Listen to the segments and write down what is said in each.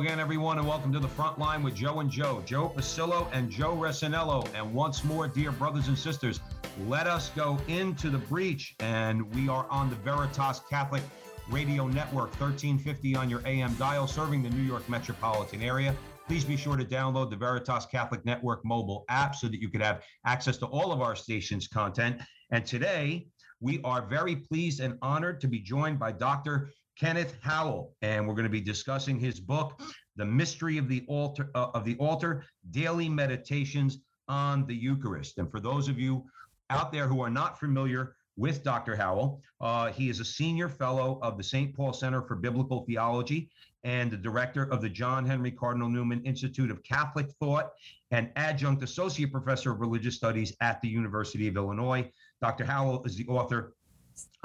Again, everyone, and welcome to the front line with Joe and Joe, Joe Pasillo and Joe Resinello. And once more, dear brothers and sisters, let us go into the breach. And we are on the Veritas Catholic Radio Network, 1350 on your AM dial, serving the New York metropolitan area. Please be sure to download the Veritas Catholic Network mobile app so that you could have access to all of our station's content. And today, we are very pleased and honored to be joined by Dr. Kenneth Howell, and we're going to be discussing his book, "The Mystery of the Altar." Uh, of the Altar: Daily Meditations on the Eucharist. And for those of you out there who are not familiar with Dr. Howell, uh, he is a senior fellow of the St. Paul Center for Biblical Theology and the director of the John Henry Cardinal Newman Institute of Catholic Thought and adjunct associate professor of religious studies at the University of Illinois. Dr. Howell is the author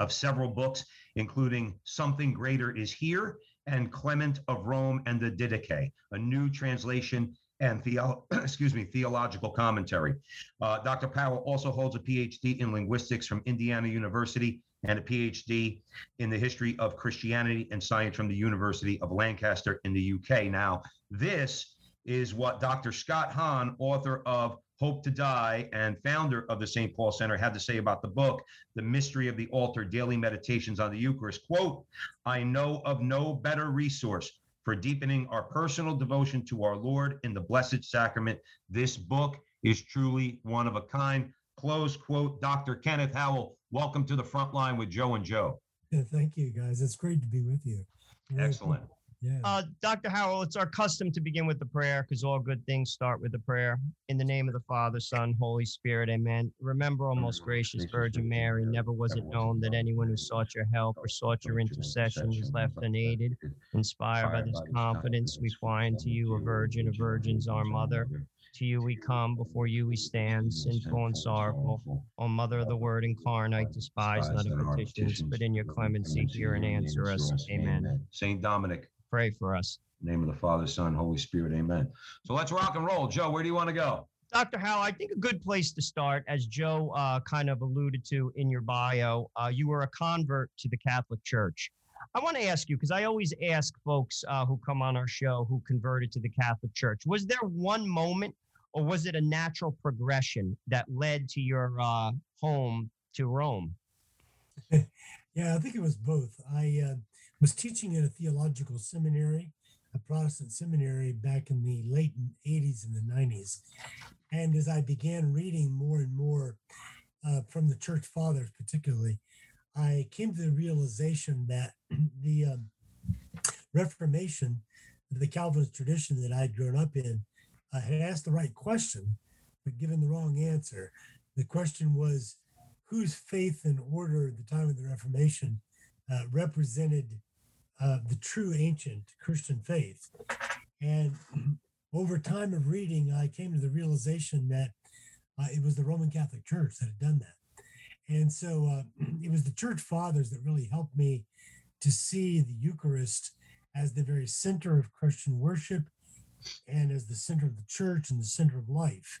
of several books, including Something Greater is Here and Clement of Rome and the Didache, a new translation and theo- excuse me theological commentary. Uh, Dr. Powell also holds a PhD in linguistics from Indiana University and a PhD in the history of Christianity and science from the University of Lancaster in the UK. Now, this is what Dr. Scott Hahn, author of Hope to Die and founder of the St. Paul Center, had to say about the book, The Mystery of the Altar Daily Meditations on the Eucharist. Quote, I know of no better resource for deepening our personal devotion to our Lord in the Blessed Sacrament. This book is truly one of a kind. Close quote, Dr. Kenneth Howell, welcome to the front line with Joe and Joe. Yeah, thank you, guys. It's great to be with you. Very Excellent. cool. Yeah. Uh, Dr. Howell, it's our custom to begin with the prayer because all good things start with a prayer. In the name of the Father, Son, Holy Spirit, amen. Remember, O most gracious Virgin Mary, never was it known that anyone who sought your help or sought your intercession was left unaided. Inspired by this confidence, we fly unto you, a virgin of virgins, our mother. To you we come, before you we stand, sinful and sorrowful. O Mother of the Word incarnate, despise not our petitions, but in your clemency hear and answer us. Amen. St. Dominic, Pray for us. name of the Father, Son, Holy Spirit, amen. So let's rock and roll. Joe, where do you want to go? Dr. Howe, I think a good place to start, as Joe uh, kind of alluded to in your bio, uh, you were a convert to the Catholic Church. I want to ask you, because I always ask folks uh, who come on our show who converted to the Catholic Church, was there one moment or was it a natural progression that led to your uh, home to Rome? yeah, I think it was both. I uh, was teaching at a theological seminary, a Protestant seminary back in the late 80s and the 90s. And as I began reading more and more uh, from the church fathers, particularly, I came to the realization that the um, Reformation, the Calvinist tradition that I had grown up in, uh, had asked the right question, but given the wrong answer. The question was whose faith and order at the time of the Reformation uh, represented uh, the true ancient Christian faith. And over time of reading, I came to the realization that uh, it was the Roman Catholic Church that had done that. And so uh, it was the church fathers that really helped me to see the Eucharist as the very center of Christian worship and as the center of the church and the center of life.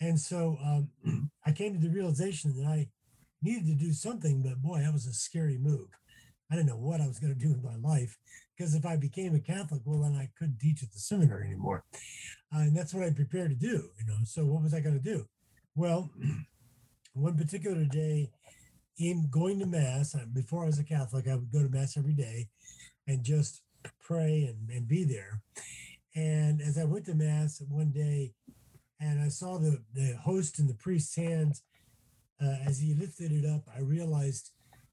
And so um, I came to the realization that I needed to do something, but boy, that was a scary move. I didn't know what I was going to do with my life because if I became a Catholic, well, then I couldn't teach at the seminary anymore. Uh, and that's what I prepared to do, you know. So what was I going to do? Well, one particular day in going to mass, before I was a Catholic, I would go to mass every day and just pray and, and be there. And as I went to mass one day, and I saw the, the host in the priest's hands, uh, as he lifted it up, I realized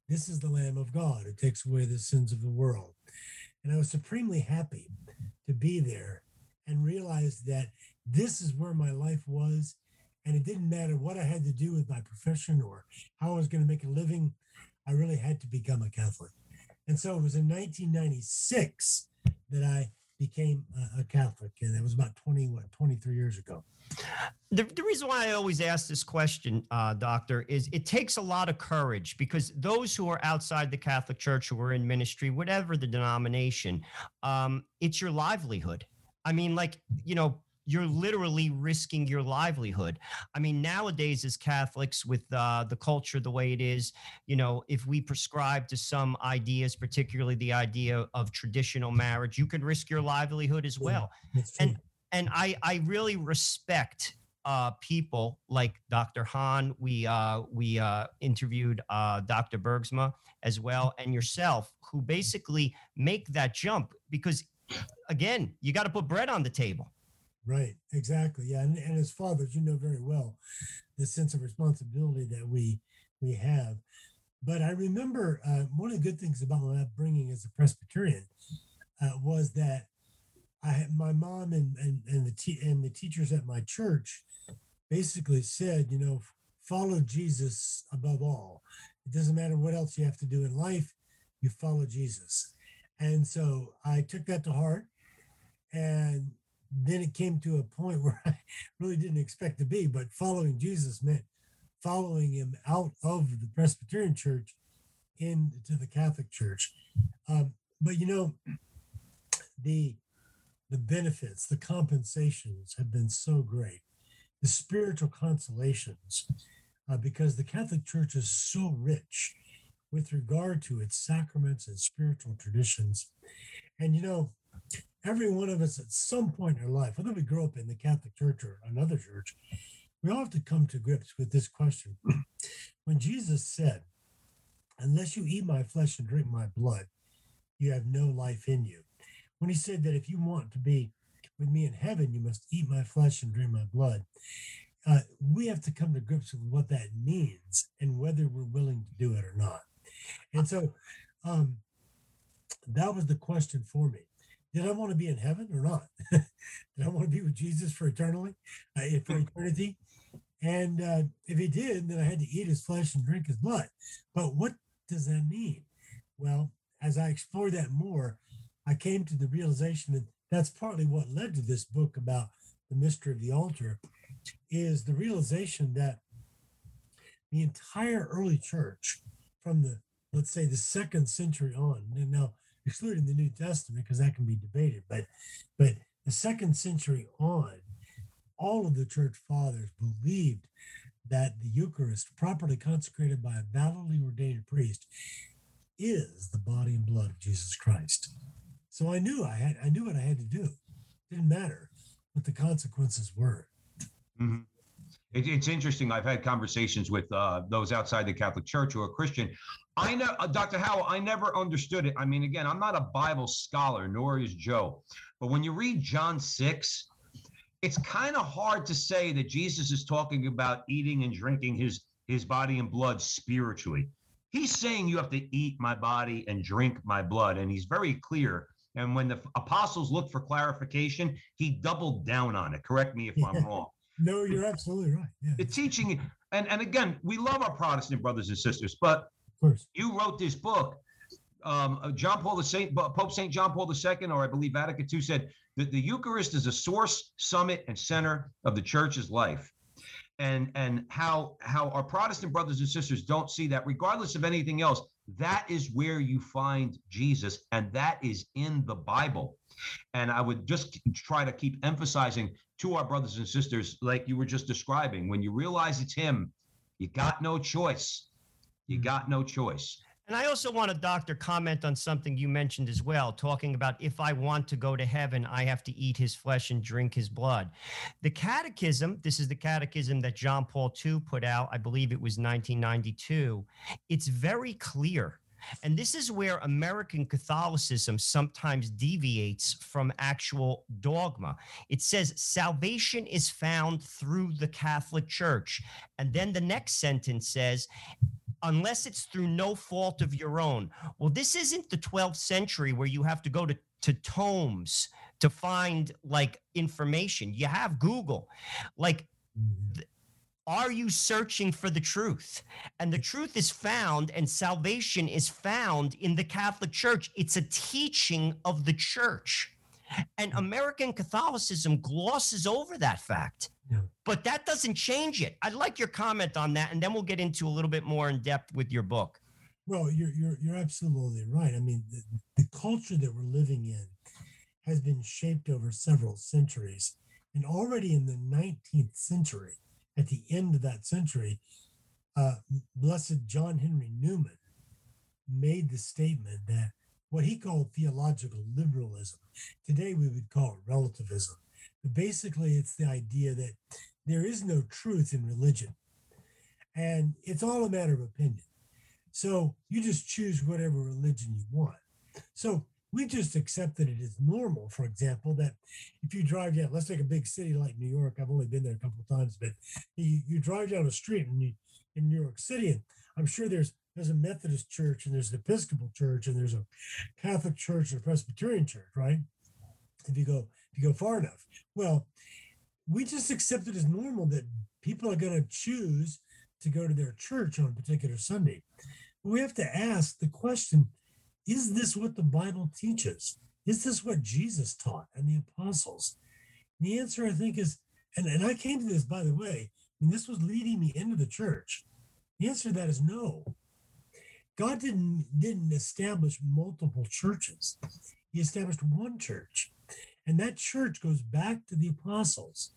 this is the Lamb of God who takes away the sins of the world. And I was supremely happy to be there and realized that this is where my life was And it didn't matter what I had to do with my profession or how I was going to make a living. I really had to become a Catholic. And so it was in 1996 that I became a, Catholic. And it was about 20, what, 23 years ago. The, the reason why I always ask this question, uh, Doctor, is it takes a lot of courage because those who are outside the Catholic Church who are in ministry, whatever the denomination, um, it's your livelihood. I mean, like, you know, you're literally risking your livelihood. I mean, nowadays, as Catholics, with uh, the culture the way it is, you know, if we prescribe to some ideas, particularly the idea of traditional marriage, you can risk your livelihood as well. and and I I really respect uh, people like Dr. Hahn. We uh, we uh, interviewed uh, Dr. Bergsma as well, and yourself, who basically make that jump because, again, you got to put bread on the table. Right, exactly. Yeah, and, and as fathers, you know very well the sense of responsibility that we we have. But I remember uh, one of the good things about my upbringing as a Presbyterian uh, was that I had my mom and and and the te- and the teachers at my church basically said, you know, follow Jesus above all. It doesn't matter what else you have to do in life, you follow Jesus. And so I took that to heart, and then it came to a point where I really didn't expect to be, but following Jesus meant following him out of the Presbyterian church into the Catholic Church. Um, but you know, the the benefits, the compensations have been so great, the spiritual consolations, uh, because the Catholic Church is so rich with regard to its sacraments and spiritual traditions. And you know, every one of us at some point in our life, whether we grow up in the Catholic Church or another church, we all have to come to grips with this question. when Jesus said, Unless you eat my flesh and drink my blood, you have no life in you. When he said that if you want to be with me in heaven, you must eat my flesh and drink my blood. Uh, we have to come to grips with what that means and whether we're willing to do it or not. And so um, that was the question for me did I want to be in heaven or not? did I want to be with Jesus for eternally, uh, for hmm. eternity? And uh, if he did, then I had to eat his flesh and drink his blood. But what does that mean? Well, as I explored that more, I came to the realization that that's partly what led to this book about the mystery of the altar, is the realization that the entire early church, from the let's say the second century on, and now excluding the New Testament because that can be debated. But but the second century on, all of the church fathers believed that the Eucharist, properly consecrated by a validly ordained priest, is the body and blood of Jesus Christ. So I knew I had I knew what I had to do. Didn't matter what the consequences were. Mm-hmm. It, it's interesting. I've had conversations with uh, those outside the Catholic Church who are Christian. I know, uh, Dr. Howell, I never understood it. I mean, again, I'm not a Bible scholar, nor is Joe. But when you read John 6, it's kind of hard to say that Jesus is talking about eating and drinking his, his body and blood spiritually. He's saying you have to eat my body and drink my blood. And he's very clear. And when the apostles looked for clarification, he doubled down on it. Correct me if I'm wrong. No, you're absolutely right. Yeah. The teaching, and, and again, we love our Protestant brothers and sisters, but course. You wrote this book. Um, uh, John Paul the Saint, Pope Saint John Paul II, or I believe Vatican II, said that the Eucharist is a source, summit, and center of the Church's life, and and how how our Protestant brothers and sisters don't see that, regardless of anything else. That is where you find Jesus, and that is in the Bible. And I would just try to keep emphasizing to our brothers and sisters, like you were just describing, when you realize it's Him, you got no choice you mm. got no choice. And I also want a doctor comment on something you mentioned as well, talking about if I want to go to heaven, I have to eat his flesh and drink his blood. The catechism, this is the catechism that John Paul II put out, I believe it was 1992. It's very clear. And this is where American Catholicism sometimes deviates from actual dogma. It says salvation is found through the Catholic Church. And then the next sentence says, unless it's through no fault of your own. Well, this isn't the 12th century where you have to go to, to tomes to find like information. You have Google. Like, mm-hmm. are you searching for the truth? And the truth is found, and salvation is found in the Catholic Church. It's a teaching of the church. And mm. American Catholicism glosses over that fact. But that doesn't change it. I'd like your comment on that, and then we'll get into a little bit more in depth with your book. Well, you're you're you're absolutely right. I mean, the, the culture that we're living in has been shaped over several centuries, and already in the 19th century, at the end of that century, uh, Blessed John Henry Newman made the statement that what he called theological liberalism, today we would call it relativism. But basically, it's the idea that there is no truth in religion, and it's all a matter of opinion. So you just choose whatever religion you want. So we just accept that it is normal, for example, that if you drive down, let's take a big city like New York, I've only been there a couple of times, but you, you drive down a street in, in New York City, and I'm sure there's there's a Methodist church and there's an Episcopal church and there's a Catholic church and a Presbyterian church, right? If you go if you go far enough. Well, we just accept it as normal that people are going to choose to go to their church on a particular Sunday. But we have to ask the question is this what the Bible teaches? Is this what Jesus taught and the apostles? And the answer, I think, is, and, and I came to this, by the way, and this was leading me into the church. The answer to that is no. God didn't, didn't establish multiple churches. He established one church. And that church goes back to the apostles.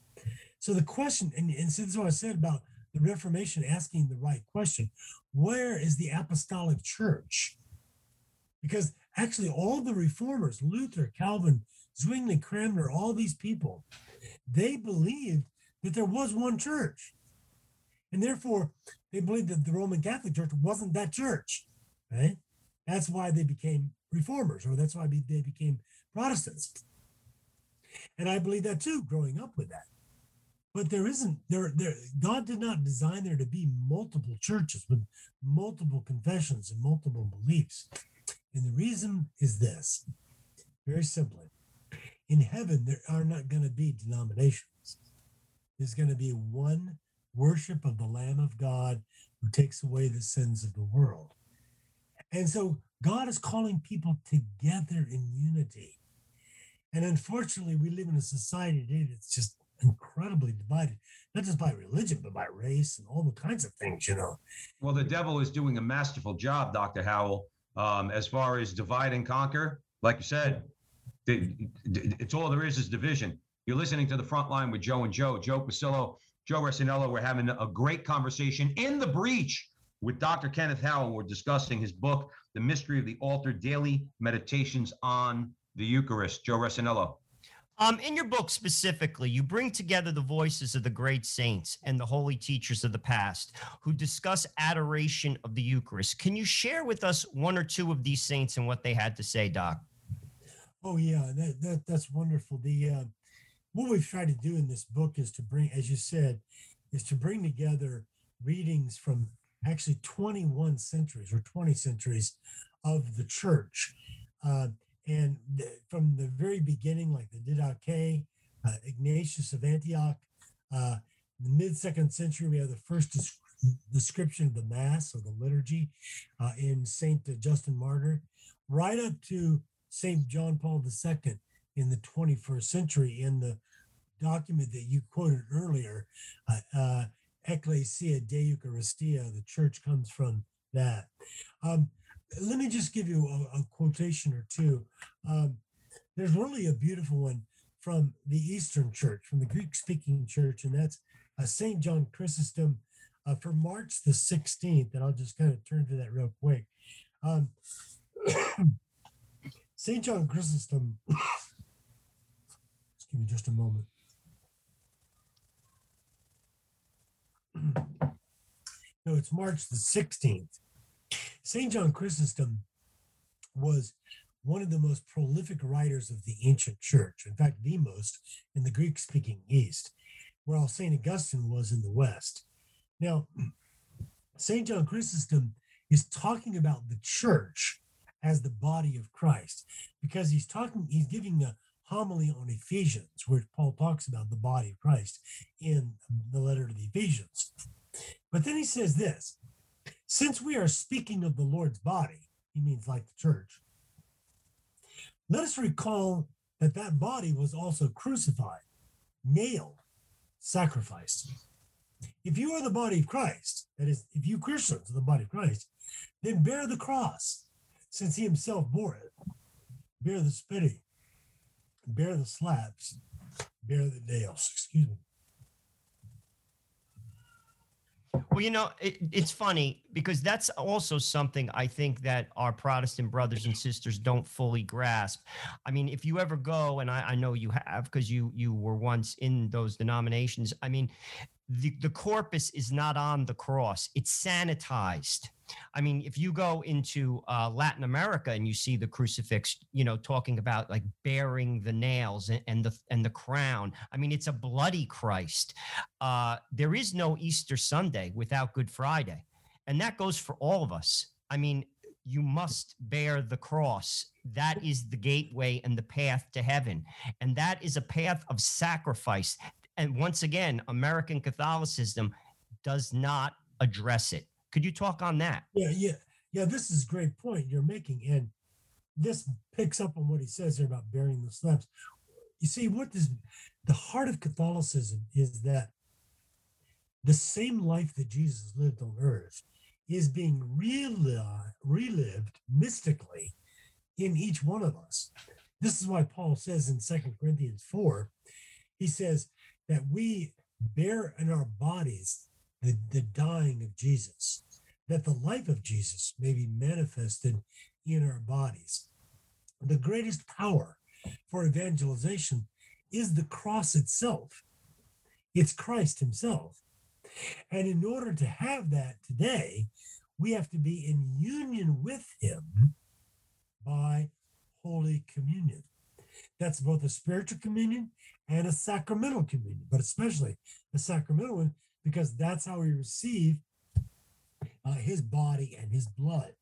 So the question, and, and so this is what I said about the Reformation asking the right question where is the apostolic church? Because actually, all the reformers, Luther, Calvin, Zwingli, Cranmer, all these people, they believed that there was one church. And therefore, they believed that the Roman Catholic Church wasn't that church, right? That's why they became reformers, or that's why they became Protestants. And I believe that too, growing up with that. But there isn't there there God did not design there to be multiple churches with multiple confessions and multiple beliefs. And the reason is this very simply in heaven, there are not going to be denominations. There's going to be one worship of the Lamb of God who takes away the sins of the world. And so God is calling people together in unity. And unfortunately, we live in a society today that's just incredibly divided, not just by religion, but by race and all the kinds of things, you know. Well, the devil is doing a masterful job, Dr. Howell, um, as far as divide and conquer. Like you said, it's all there is is division. You're listening to the front line with Joe and Joe, Joe Pasillo, Joe Resinello. We're having a great conversation in the breach with Dr. Kenneth Howell. We're discussing his book, The Mystery of the Altar Daily Meditations on the Eucharist. Joe Resinello. Um, in your book specifically, you bring together the voices of the great saints and the holy teachers of the past who discuss adoration of the Eucharist. Can you share with us one or two of these saints and what they had to say, Doc? Oh yeah, that, that that's wonderful. The uh, what we've tried to do in this book is to bring, as you said, is to bring together readings from actually 21 centuries or 20 centuries of the church. Uh, and the, from the very beginning, like the Didache, uh, Ignatius of Antioch, uh, in the mid second century, we have the first description of the Mass or the liturgy uh, in Saint Justin Martyr, right up to Saint John Paul II in the 21st century in the document that you quoted earlier, uh, uh, Ecclesia de Eucharistia, the church comes from that. Um, let me just give you a, a quotation or two. Um, there's really a beautiful one from the Eastern Church, from the Greek speaking church, and that's uh, St. John Chrysostom uh, for March the 16th. And I'll just kind of turn to that real quick. Um, St. John Chrysostom, give me just a moment. no, it's March the 16th. St. John Chrysostom was one of the most prolific writers of the ancient church, in fact, the most in the Greek speaking East, while St. Augustine was in the West. Now, St. John Chrysostom is talking about the church as the body of Christ because he's talking, he's giving a homily on Ephesians, where Paul talks about the body of Christ in the letter to the Ephesians. But then he says this since we are speaking of the Lord's body, he means like the church, let us recall that that body was also crucified, nailed, sacrificed. If you are the body of Christ, that is, if you Christians are the body of Christ, then bear the cross, since he himself bore it. Bear the spitting, bear the slaps, bear the nails. Excuse me. Well, you know, it, it's funny because that's also something I think that our Protestant brothers and sisters don't fully grasp. I mean, if you ever go, and I, I know you have because you you were once in those denominations. I mean, the, the corpus is not on the cross; it's sanitized. I mean, if you go into uh, Latin America and you see the crucifix, you know, talking about like bearing the nails and, and the and the crown. I mean, it's a bloody Christ. Uh, there is no Easter Sunday without Good Friday, and that goes for all of us. I mean, you must bear the cross. That is the gateway and the path to heaven, and that is a path of sacrifice. And once again, American Catholicism does not address it. Could you talk on that? Yeah, yeah, yeah. This is a great point you're making, and this picks up on what he says here about burying the slaps. You see, what this the heart of Catholicism is that the same life that Jesus lived on earth is being relived mystically in each one of us. This is why Paul says in Second Corinthians 4, he says that we bear in our bodies the, the dying of Jesus, that the life of Jesus may be manifested in our bodies. The greatest power for evangelization is the cross itself. It's Christ Himself. And in order to have that today, we have to be in union with Him by Holy Communion. That's both a spiritual communion and a sacramental communion, but especially the sacramental one because that's how we receive uh, his body and his blood.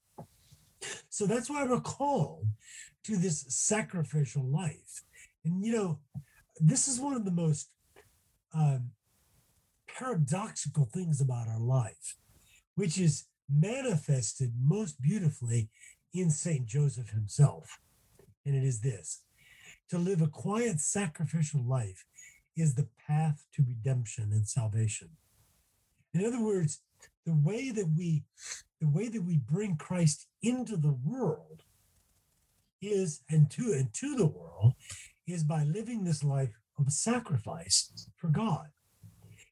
So that's why we're called to this sacrificial life. And, you know, this is one of the most um, paradoxical things about our life, which is manifested most beautifully in St. Joseph himself. And it is this to live a quiet sacrificial life is the path to redemption and salvation. In other words, the way that we the way that we bring Christ into the world is and to and to the world is by living this life of sacrifice for God.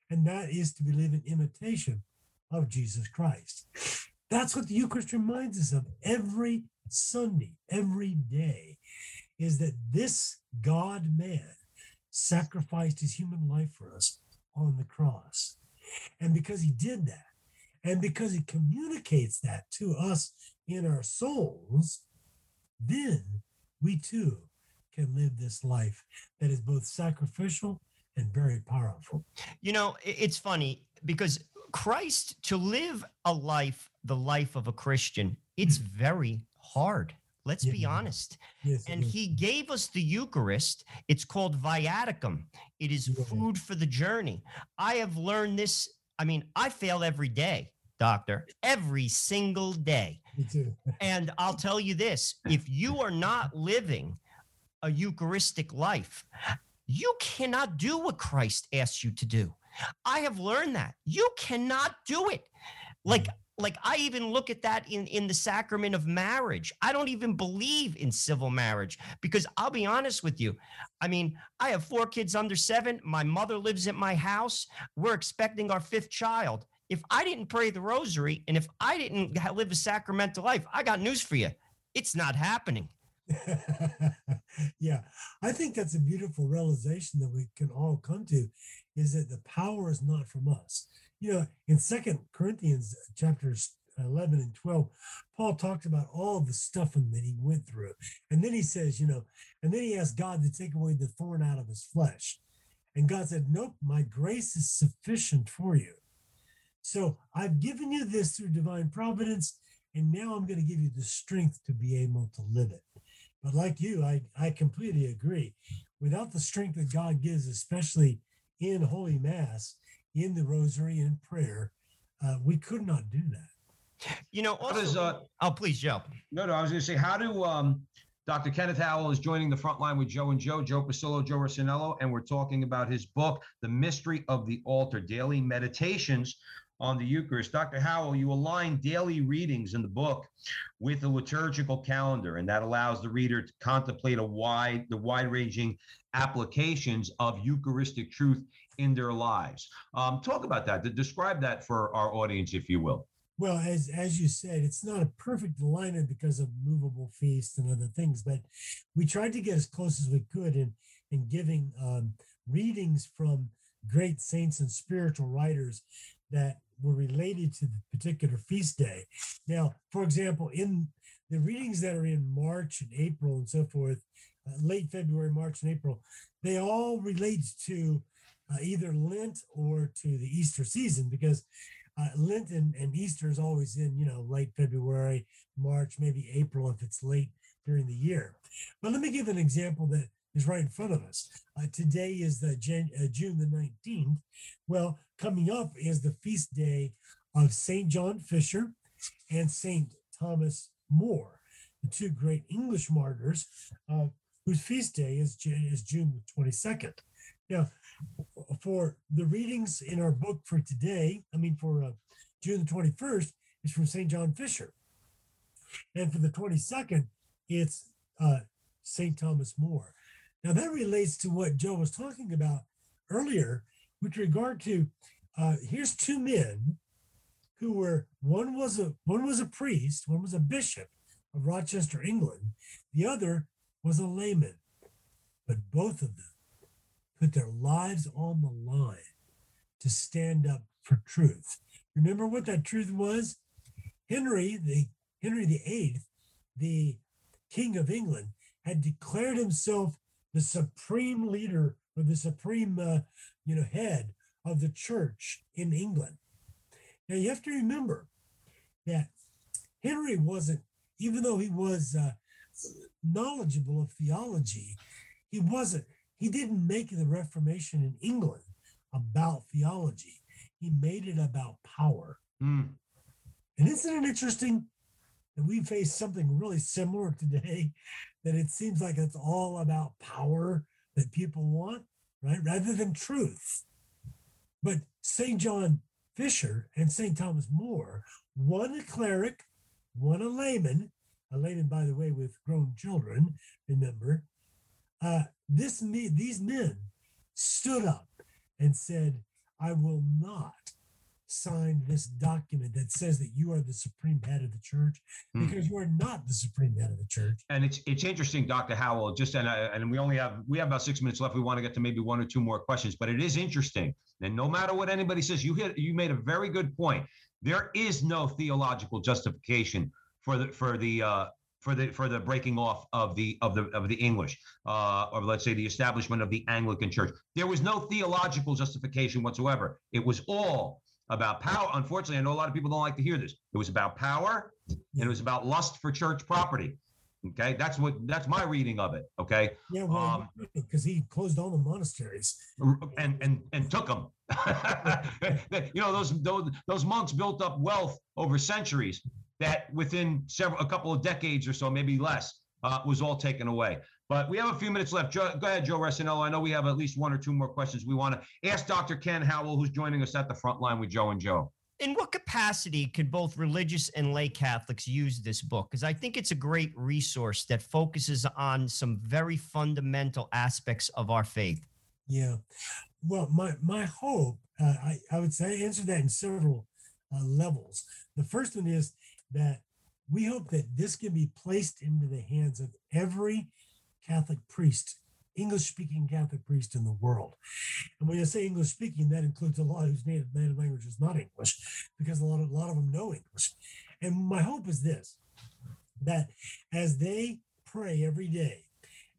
And that is to be live in imitation of Jesus Christ. That's what the Eucharist reminds us of every Sunday, every day, is that this God man sacrificed his human life for us on the cross. And because he did that, and because he communicates that to us in our souls, then we too can live this life that is both sacrificial and very powerful. You know, it's funny because Christ, to live a life, the life of a Christian, it's mm. very hard. Let's yeah. be honest. Yes, and he gave us the Eucharist. It's called viaticum. It is yeah. food for the journey. I have learned this. I mean, I fail every day, doctor, every single day. Me too. and I'll tell you this if you are not living a Eucharistic life, you cannot do what Christ asks you to do. I have learned that. You cannot do it. Like, like I even look at that in in the sacrament of marriage. I don't even believe in civil marriage because I'll be honest with you. I mean, I have four kids under 7. My mother lives at my house. We're expecting our fifth child. If I didn't pray the rosary and if I didn't live a sacramental life, I got news for you. It's not happening. yeah, I think that's a beautiful realization that we can all come to is that the power is not from us you know, in Second Corinthians chapters uh, 11 and 12, Paul talks about all the stuff that he went through. And then he says, you know, and then he asked God to take away the thorn out of his flesh. And God said, Nope, my grace is sufficient for you. So I've given you this through divine providence, and now I'm going to give you the strength to be able to live it. But like you, I, I completely agree. Without the strength that God gives, especially in Holy Mass, in the Rosary, and prayer, uh, we could not do that. You know, How also, does, uh, oh, please, Joe. No, no, I was going to say, how do um, Dr. Kenneth Howell is joining the front line with Joe and Joe, Joe Pasillo, Joe Rossinello, and we're talking about his book, The Mystery of the Altar Daily Meditations on the Eucharist. Dr. Howell, you align daily readings in the book with the liturgical calendar, and that allows the reader to contemplate a wide, the wide-ranging applications of Eucharistic truth in their lives. Um, talk about that. Describe that for our audience, if you will. Well, as as you said, it's not a perfect alignment because of movable feasts and other things, but we tried to get as close as we could in in giving um, readings from great saints and spiritual writers that were related to the particular feast day. Now, for example, in the readings that are in March and April and so forth, uh, late February, March, and April, they all relate to uh, either Lent or to the Easter season because uh, Lent and, and Easter is always in, you know, late February, March, maybe April if it's late during the year. But let me give an example that is right in front of us. Uh, today is the Jan- uh, June the 19th. Well, coming up is the feast day of St. John Fisher and St. Thomas More, the two great English martyrs uh, whose feast day is, is June the 22nd. Now, for the readings in our book for today, I mean, for uh, June the 21st, is from St. John Fisher. And for the 22nd, it's uh, St. Thomas More. Now, that relates to what Joe was talking about earlier with regard to uh, here's two men who were one was a one was a priest, one was a bishop of Rochester, England, the other was a layman, but both of them put their lives on the line to stand up for truth. Remember what that truth was? Henry, the Henry VIII, the King of England, had declared himself the supreme leader or the supreme, uh, you know, head of the church in England. Now you have to remember that Henry wasn't, even though he was uh, knowledgeable of theology, he wasn't he didn't make the Reformation in England about theology. He made it about power. Mm. And isn't it interesting that we face something really similar today? That it seems like it's all about power that people want, right? Rather than truth. But St. John Fisher and St. Thomas More, one a cleric, one a layman, a layman, by the way, with grown children, remember, uh, this me, these men stood up and said, I will not sign this document that says that you are the supreme head of the church Hmm. because you are not the supreme head of the church. And it's it's interesting, Dr. Howell. Just and I, and we only have we have about six minutes left. We want to get to maybe one or two more questions, but it is interesting. And no matter what anybody says, you hit you made a very good point. There is no theological justification for the for the uh, for the for the breaking off of the of the of the English, uh, or let's say the establishment of the Anglican Church. There was no theological justification whatsoever. It was all about power. Unfortunately, I know a lot of people don't like to hear this. It was about power, and it was about lust for church property. Okay, that's what that's my reading of it. Okay, Yeah, well, Um, because he closed all the monasteries. and and and took them. you know those those those monks built up wealth over centuries that within several a couple of decades or so, maybe less, uh, was all taken away. But we have a few minutes left. Joe, go ahead, Joe Resinello. I know we have at least one or two more questions we want to ask Dr. Ken Howell, who's joining us at the front line with Joe and Joe. In what capacity could both religious and lay Catholics use this book? Because I think it's a great resource that focuses on some very fundamental aspects of our faith. Yeah. Well, my my hope, uh, I I would say answer that in several uh, levels. The first one is that we hope that this can be placed into the hands of every Catholic priest, English speaking Catholic priest in the world. And when I say English speaking, that includes a lot whose native, native language is not English, because a lot of a lot of them know English. And my hope is this that as they pray every day,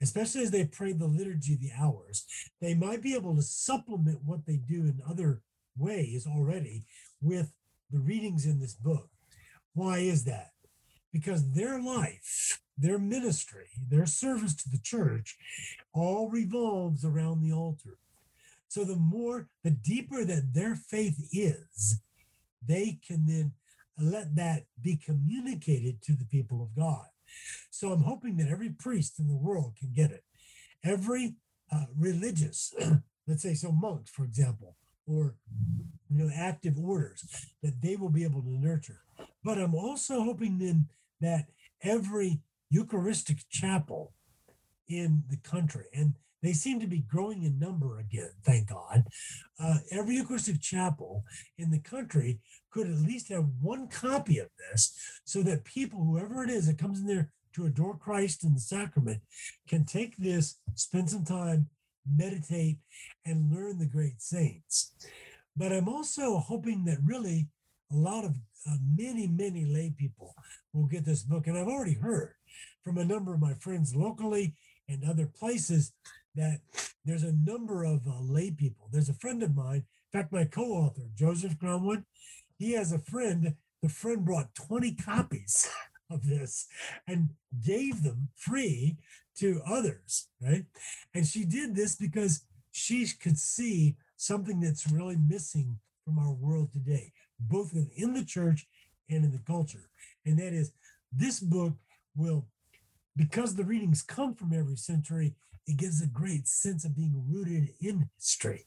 especially as they pray the liturgy the hours, they might be able to supplement what they do in other ways already with the readings in this book. Why is that? because their life, their ministry, their service to the church all revolves around the altar. So the more, the deeper that their faith is, they can then let that be communicated to the people of God. So I'm hoping that every priest in the world can get it. Every uh, religious, let's say, so monks, for example, or you know, active orders, that they will be able to nurture. But I'm also hoping then that every Eucharistic chapel in the country, and they seem to be growing in number again, thank God. Uh, every Eucharistic chapel in the country could at least have one copy of this so that people, whoever it is that comes in there to adore Christ in the sacrament, can take this, spend some time, meditate, and learn the great saints. But I'm also hoping that really a lot of uh, many, many lay people will get this book. And I've already heard from a number of my friends locally and other places that there's a number of uh, lay people. There's a friend of mine, in fact, my co-author, Joseph Gromwood, he has a friend. The friend brought 20 copies of this and gave them free to others, right? And she did this because she could see something that's really missing from our world today, both in the church and in the culture. And that is this book will, because the readings come from every century, it gives a great sense of being rooted in history.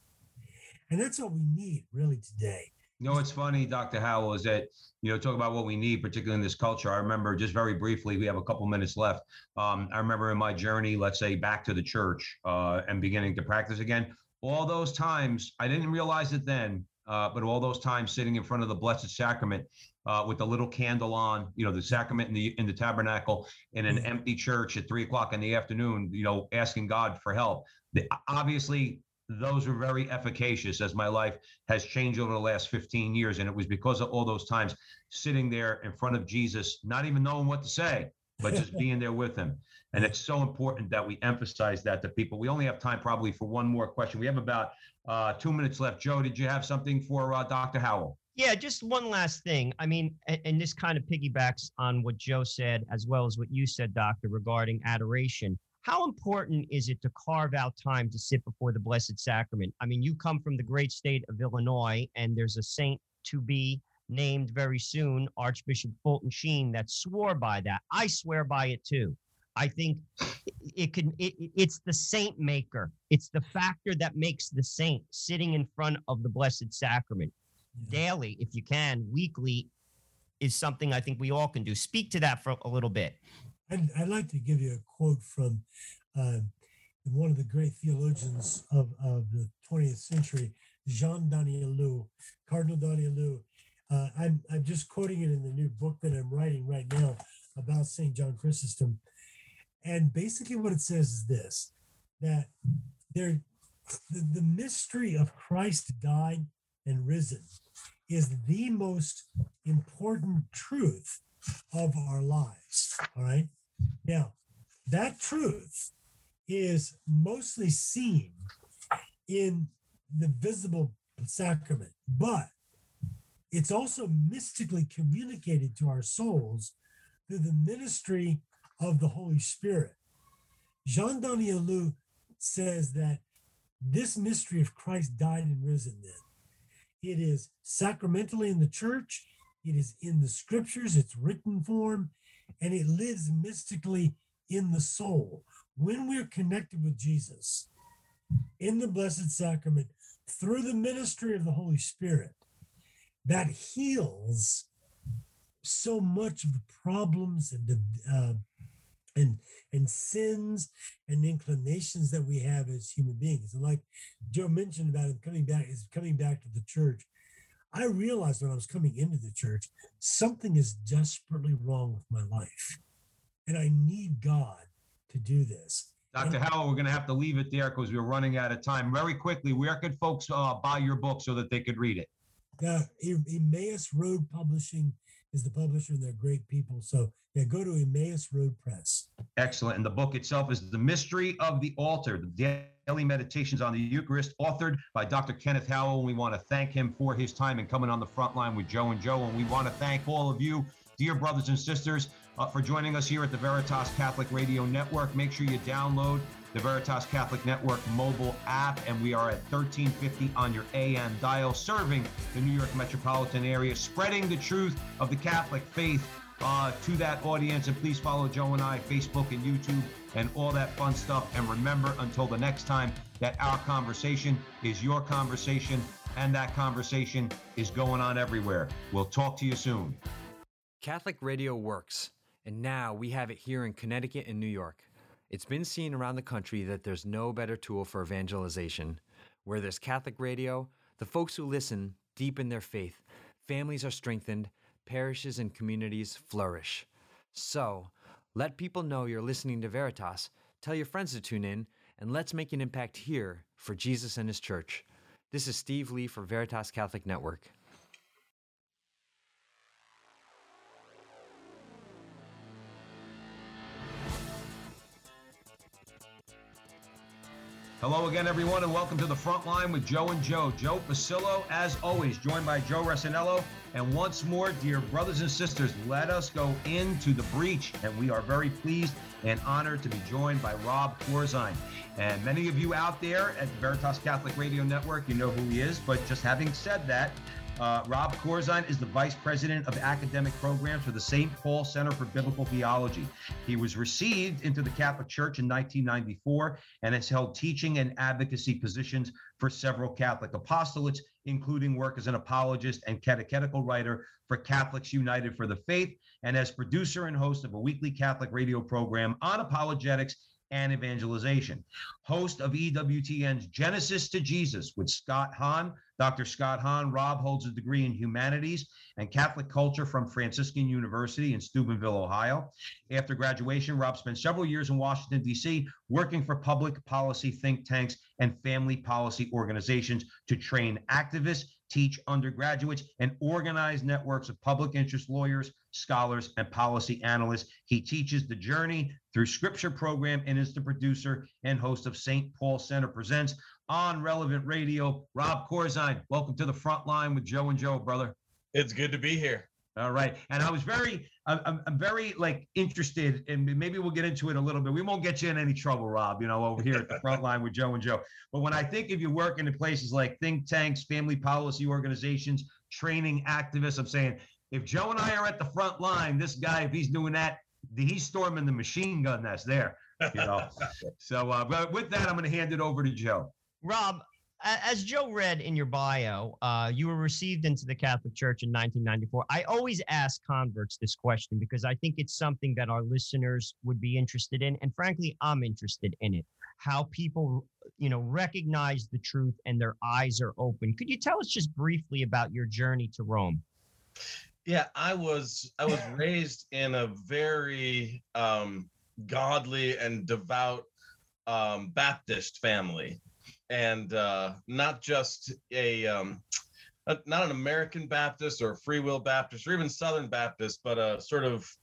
And that's what we need really today. You know, what's funny, Dr. Howell, is that, you know, talk about what we need, particularly in this culture. I remember just very briefly, we have a couple minutes left. Um, I remember in my journey, let's say back to the church uh, and beginning to practice again, all those times, I didn't realize it then, uh, but all those times sitting in front of the Blessed Sacrament uh, with the little candle on, you know, the sacrament in the in the tabernacle in an empty church at three o'clock in the afternoon, you know, asking God for help. The, obviously, those were very efficacious as my life has changed over the last 15 years. And it was because of all those times sitting there in front of Jesus, not even knowing what to say, but just being there with him. And it's so important that we emphasize that to people. We only have time probably for one more question. We have about uh, two minutes left. Joe, did you have something for uh, Dr. Howell? Yeah, just one last thing. I mean, and, and this kind of piggybacks on what Joe said, as well as what you said, Doctor, regarding adoration. How important is it to carve out time to sit before the Blessed Sacrament? I mean, you come from the great state of Illinois, and there's a saint to be named very soon, Archbishop Fulton Sheen, that swore by that. I swear by it too. I think it can. It, it's the saint maker. It's the factor that makes the saint sitting in front of the Blessed Sacrament daily, if you can, weekly, is something I think we all can do. Speak to that for a little bit. I'd, I'd like to give you a quote from uh, one of the great theologians of, of the 20th century, Jean Danielou, Cardinal Danielou. Uh, I'm, I'm just quoting it in the new book that I'm writing right now about St. John Chrysostom. And basically, what it says is this that there, the, the mystery of Christ died and risen is the most important truth of our lives. All right. Now, that truth is mostly seen in the visible sacrament, but it's also mystically communicated to our souls through the ministry of the Holy Spirit. Jean Danielou says that this mystery of Christ died and risen then. It is sacramentally in the church, it is in the scriptures, it's written form, and it lives mystically in the soul. When we're connected with Jesus in the Blessed Sacrament through the ministry of the Holy Spirit, that heals so much of the problems and the uh, and and sins and inclinations that we have as human beings. And like Joe mentioned about him coming back, is coming back to the church. I realized when I was coming into the church, something is desperately wrong with my life. And I need God to do this. Dr. Howell, we're going to have to leave it there because we're running out of time. Very quickly, where could folks uh, buy your book so that they could read it? Uh, Emmaus Road Publishing is the publisher, and they're great people. So yeah, go to Emmaus Road Press. Excellent. And the book itself is The Mystery of the Altar, the daily meditations on the Eucharist, authored by Dr. Kenneth Howell. And we want to thank him for his time and coming on the front line with Joe and Joe. And we want to thank all of you dear brothers and sisters, uh, for joining us here at the Veritas Catholic Radio Network. Make sure you download the Veritas Catholic Network mobile app, and we are at 1350 on your AM dial, serving the New York metropolitan area, spreading the truth of the Catholic faith uh, to that audience. And please follow Joe and I, Facebook and YouTube, and all that fun stuff. And remember, until the next time, that our conversation is your conversation, and that conversation is going on everywhere. We'll talk to you soon. Catholic radio works, and now we have it here in Connecticut and New York. It's been seen around the country that there's no better tool for evangelization. Where there's Catholic radio, the folks who listen deepen their faith, families are strengthened, parishes and communities flourish. So, let people know you're listening to Veritas, tell your friends to tune in, and let's make an impact here for Jesus and His church. This is Steve Lee for Veritas Catholic Network. Hello again, everyone, and welcome to the front line with Joe and Joe. Joe Pasillo, as always, joined by Joe Resinello. And once more, dear brothers and sisters, let us go into the breach. And we are very pleased and honored to be joined by Rob Corzine. And many of you out there at Veritas Catholic Radio Network, you know who he is. But just having said that, uh, Rob Corzine is the Vice President of Academic Programs for the St. Paul Center for Biblical Theology. He was received into the Catholic Church in 1994 and has held teaching and advocacy positions for several Catholic apostolates, including work as an apologist and catechetical writer for Catholics United for the Faith, and as producer and host of a weekly Catholic radio program on apologetics and evangelization. Host of EWTN's Genesis to Jesus with Scott Hahn. Dr. Scott Hahn, Rob holds a degree in humanities and Catholic culture from Franciscan University in Steubenville, Ohio. After graduation, Rob spent several years in Washington, D.C., working for public policy think tanks and family policy organizations to train activists, teach undergraduates, and organize networks of public interest lawyers, scholars, and policy analysts. He teaches the Journey through Scripture program and is the producer and host of St. Paul Center Presents on Relevant Radio. Rob Corzine, welcome to the front line with Joe and Joe, brother. It's good to be here. All right, and I was very, I'm, I'm very like interested, and maybe we'll get into it a little bit. We won't get you in any trouble, Rob. You know, over here at the front line with Joe and Joe. But when I think of you working in places like think tanks, family policy organizations, training activists, I'm saying if Joe and I are at the front line, this guy, if he's doing that, he's storming the machine gun that's there. You know. so, uh, but with that, I'm going to hand it over to Joe. Rob, as Joe read in your bio, uh, you were received into the Catholic Church in 1994. I always ask converts this question because I think it's something that our listeners would be interested in, and frankly, I'm interested in it. How people, you know, recognize the truth and their eyes are open. Could you tell us just briefly about your journey to Rome? Yeah, I was I was raised in a very um, godly and devout um, Baptist family and uh, not just a um, not an American Baptist or a Free Will Baptist or even Southern Baptist, but a sort of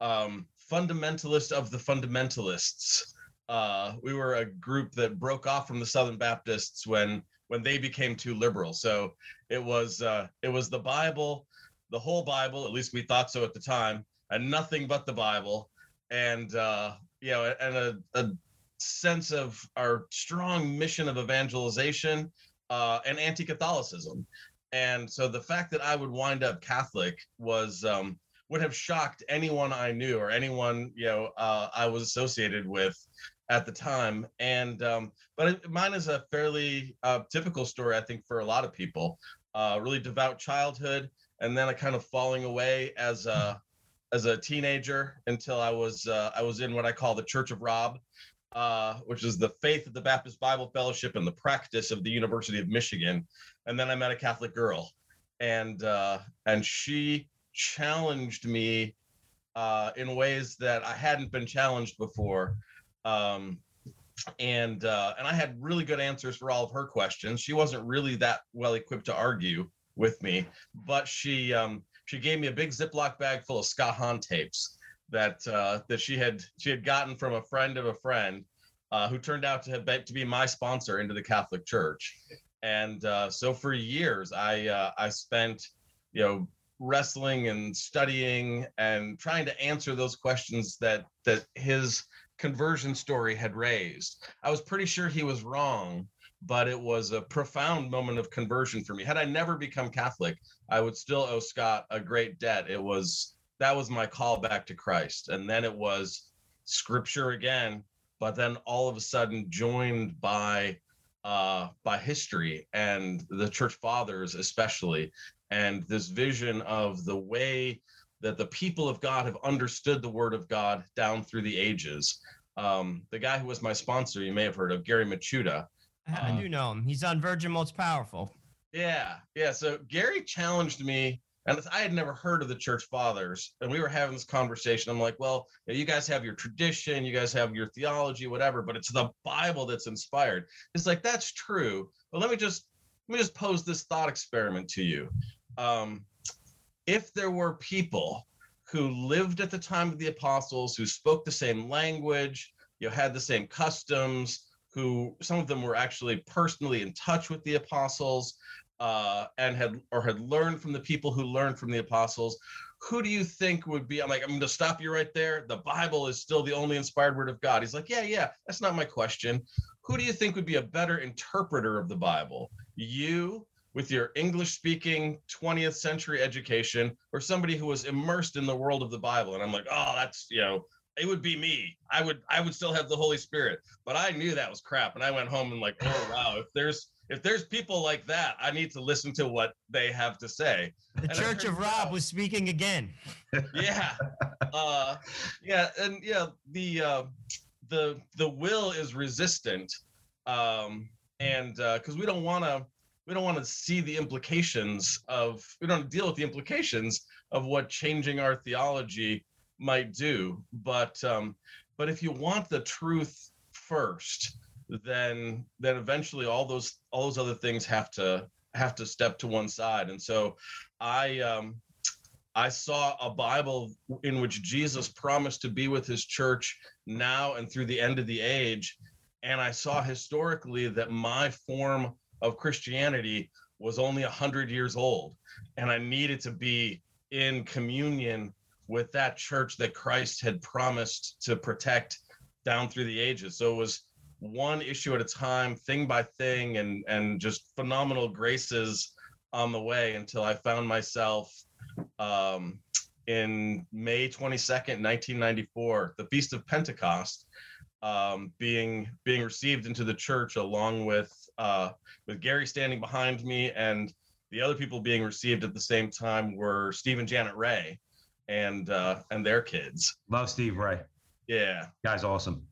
um, fundamentalist of the fundamentalists. Uh, we were a group that broke off from the Southern Baptists when when they became too liberal. So it was uh, it was the Bible, the whole Bible. At least we thought so at the time, and nothing but the Bible. And uh, you know, and a, a sense of our strong mission of evangelization uh, and anti-Catholicism. And so the fact that I would wind up Catholic was um, would have shocked anyone I knew or anyone you know uh, I was associated with at the time. And um, but it, mine is a fairly uh, typical story, I think, for a lot of people. Uh, really devout childhood, and then a kind of falling away as a as a teenager until I was uh, I was in what I call the Church of Rob, uh, which is the faith of the Baptist Bible Fellowship and the practice of the University of Michigan. And then I met a Catholic girl, and uh, and she challenged me uh, in ways that I hadn't been challenged before. Um, and uh, and I had really good answers for all of her questions. She wasn't really that well equipped to argue with me, but she um, she gave me a big Ziploc bag full of Scott Hahn tapes that uh, that she had she had gotten from a friend of a friend uh, who turned out to have been, to be my sponsor into the Catholic Church. And uh, so for years, I uh, I spent you know wrestling and studying and trying to answer those questions that that his conversion story had raised. I was pretty sure he was wrong, but it was a profound moment of conversion for me. Had I never become Catholic, I would still owe Scott a great debt. It was that was my call back to Christ. And then it was scripture again, but then all of a sudden joined by uh, by history and the church fathers especially and this vision of the way that the people of God have understood the word of God down through the ages. Um, the guy who was my sponsor, you may have heard of, Gary Michuta. I Uh, do know him. He's on Virgin Most Powerful. Yeah, yeah. So Gary challenged me, and I had never heard of the church fathers, and we were having this conversation. I'm like, well, you, know, you guys have your tradition, you guys have your theology, whatever, but it's the Bible that's inspired. It's like that's true, but let me just let me just pose this thought experiment to you. Um, if there were people who lived at the time of the apostles, who spoke the same language, you know, had the same customs, who some of them were actually personally in touch with the apostles, uh, and had or had learned from the people who learned from the apostles. Who do you think would be? I'm like, I'm going to stop you right there. The Bible is still the only inspired word of God. He's like, yeah, yeah, that's not my question. Who do you think would be a better interpreter of the Bible? You with your English speaking 20th century education or somebody who was immersed in the world of the Bible? And I'm like, oh, that's, you know, it would be me. I would I would still have the Holy Spirit. But I knew that was crap. And I went home and like, oh wow, if there's if there's people like that, I need to listen to what they have to say. The And Church of Rob that. was speaking again. Yeah. uh yeah, and yeah, the uh the the will is resistant. Um and uh because we don't want to we don't want to see the implications of we don't deal with the implications of what changing our theology might do but um but if you want the truth first then then eventually all those all those other things have to have to step to one side. And so i um i saw a bible in which jesus promised to be with his church now and through the end of the age and i saw historically that my form of christianity was only 100 years old and i needed to be in communion with that church that Christ had promised to protect down through the ages. So it was one issue at a time, thing by thing, and and just phenomenal graces on the way until I found myself um, in May 22nd, 1994, the Feast of Pentecost, um, being being received into the church along with uh, with Gary standing behind me and the other people being received at the same time were Steve and Janet Ray and uh and their kids. Love Steve Ray. Yeah. Guy's awesome.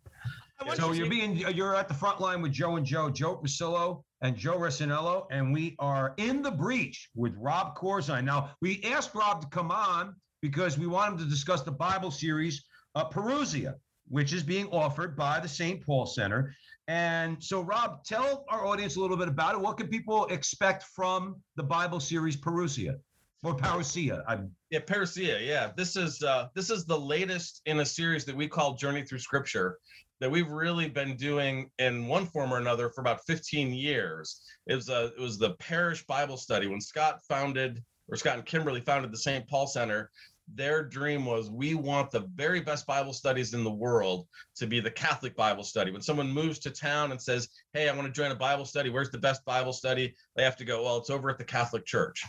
So you you're to- being you're at the front line with Joe and Joe, Joe Pasillo and Joe Resinello, and we are in the breach with Rob Corzine. Now we asked Rob to come on because we want him to discuss the Bible series uh, Perusia, which is being offered by the St. Paul Center. And so, Rob, tell our audience a little bit about it. What can people expect from the Bible series Perusia or Parousia? I'm Yeah, Parousia. Yeah, this is uh, this is the latest in a series that we call Journey Through Scripture that we've really been doing in one form or another for about 15 years. It was a it was the parish Bible study when Scott founded or Scott and Kimberly founded the St. Paul Center. Their dream was we want the very best Bible studies in the world to be the Catholic Bible study. When someone moves to town and says, "Hey, I want to join a Bible study. Where's the best Bible study?" They have to go, "Well, it's over at the Catholic Church."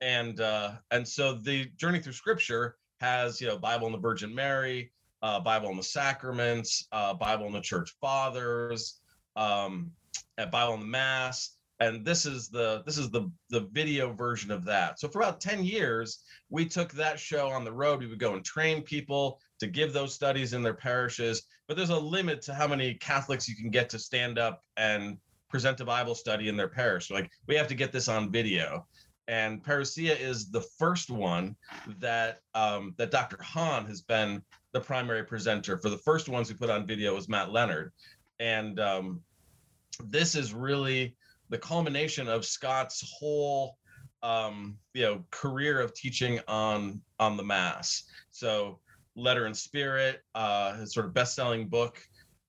And uh, and so the journey through scripture has you know bible and the virgin mary uh, bible and the sacraments uh, bible and the church fathers um, bible and the mass. And this is the this is the the video version of that. So for about 10 years we took that show on the road. We would go and train people to give those studies in their parishes. But there's a limit to how many catholics you can get to stand up and present a bible study in their parish. Like we have to get this on video and Parousia is the first one that um, that Dr. Hahn has been the primary presenter. For the first ones we put on video was Matt Leonard, and um, this is really the culmination of Scott's whole um, you know career of teaching on on the Mass. So Letter and Spirit, uh, his sort of best-selling book,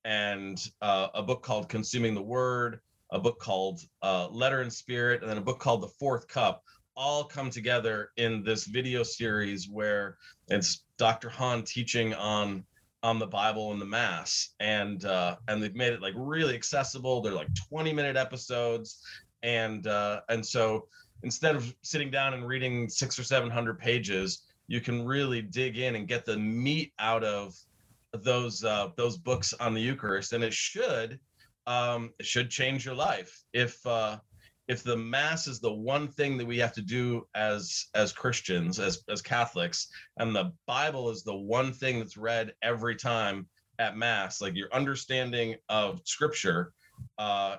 and uh, a book called Consuming the Word, a book called uh, Letter and Spirit, and then a book called The Fourth Cup all come together in this video series where it's Dr. Hahn teaching on on the Bible and the Mass, and uh, and they've made it like really accessible. They're like 20 minute episodes, and uh, and so instead of sitting down and reading six or seven hundred pages, you can really dig in and get the meat out of those uh, those books on the Eucharist, and it should um, should change your life. If uh, if the mass is the one thing that we have to do as as christians as as catholics and the bible is the one thing that's read every time at mass like your understanding of scripture uh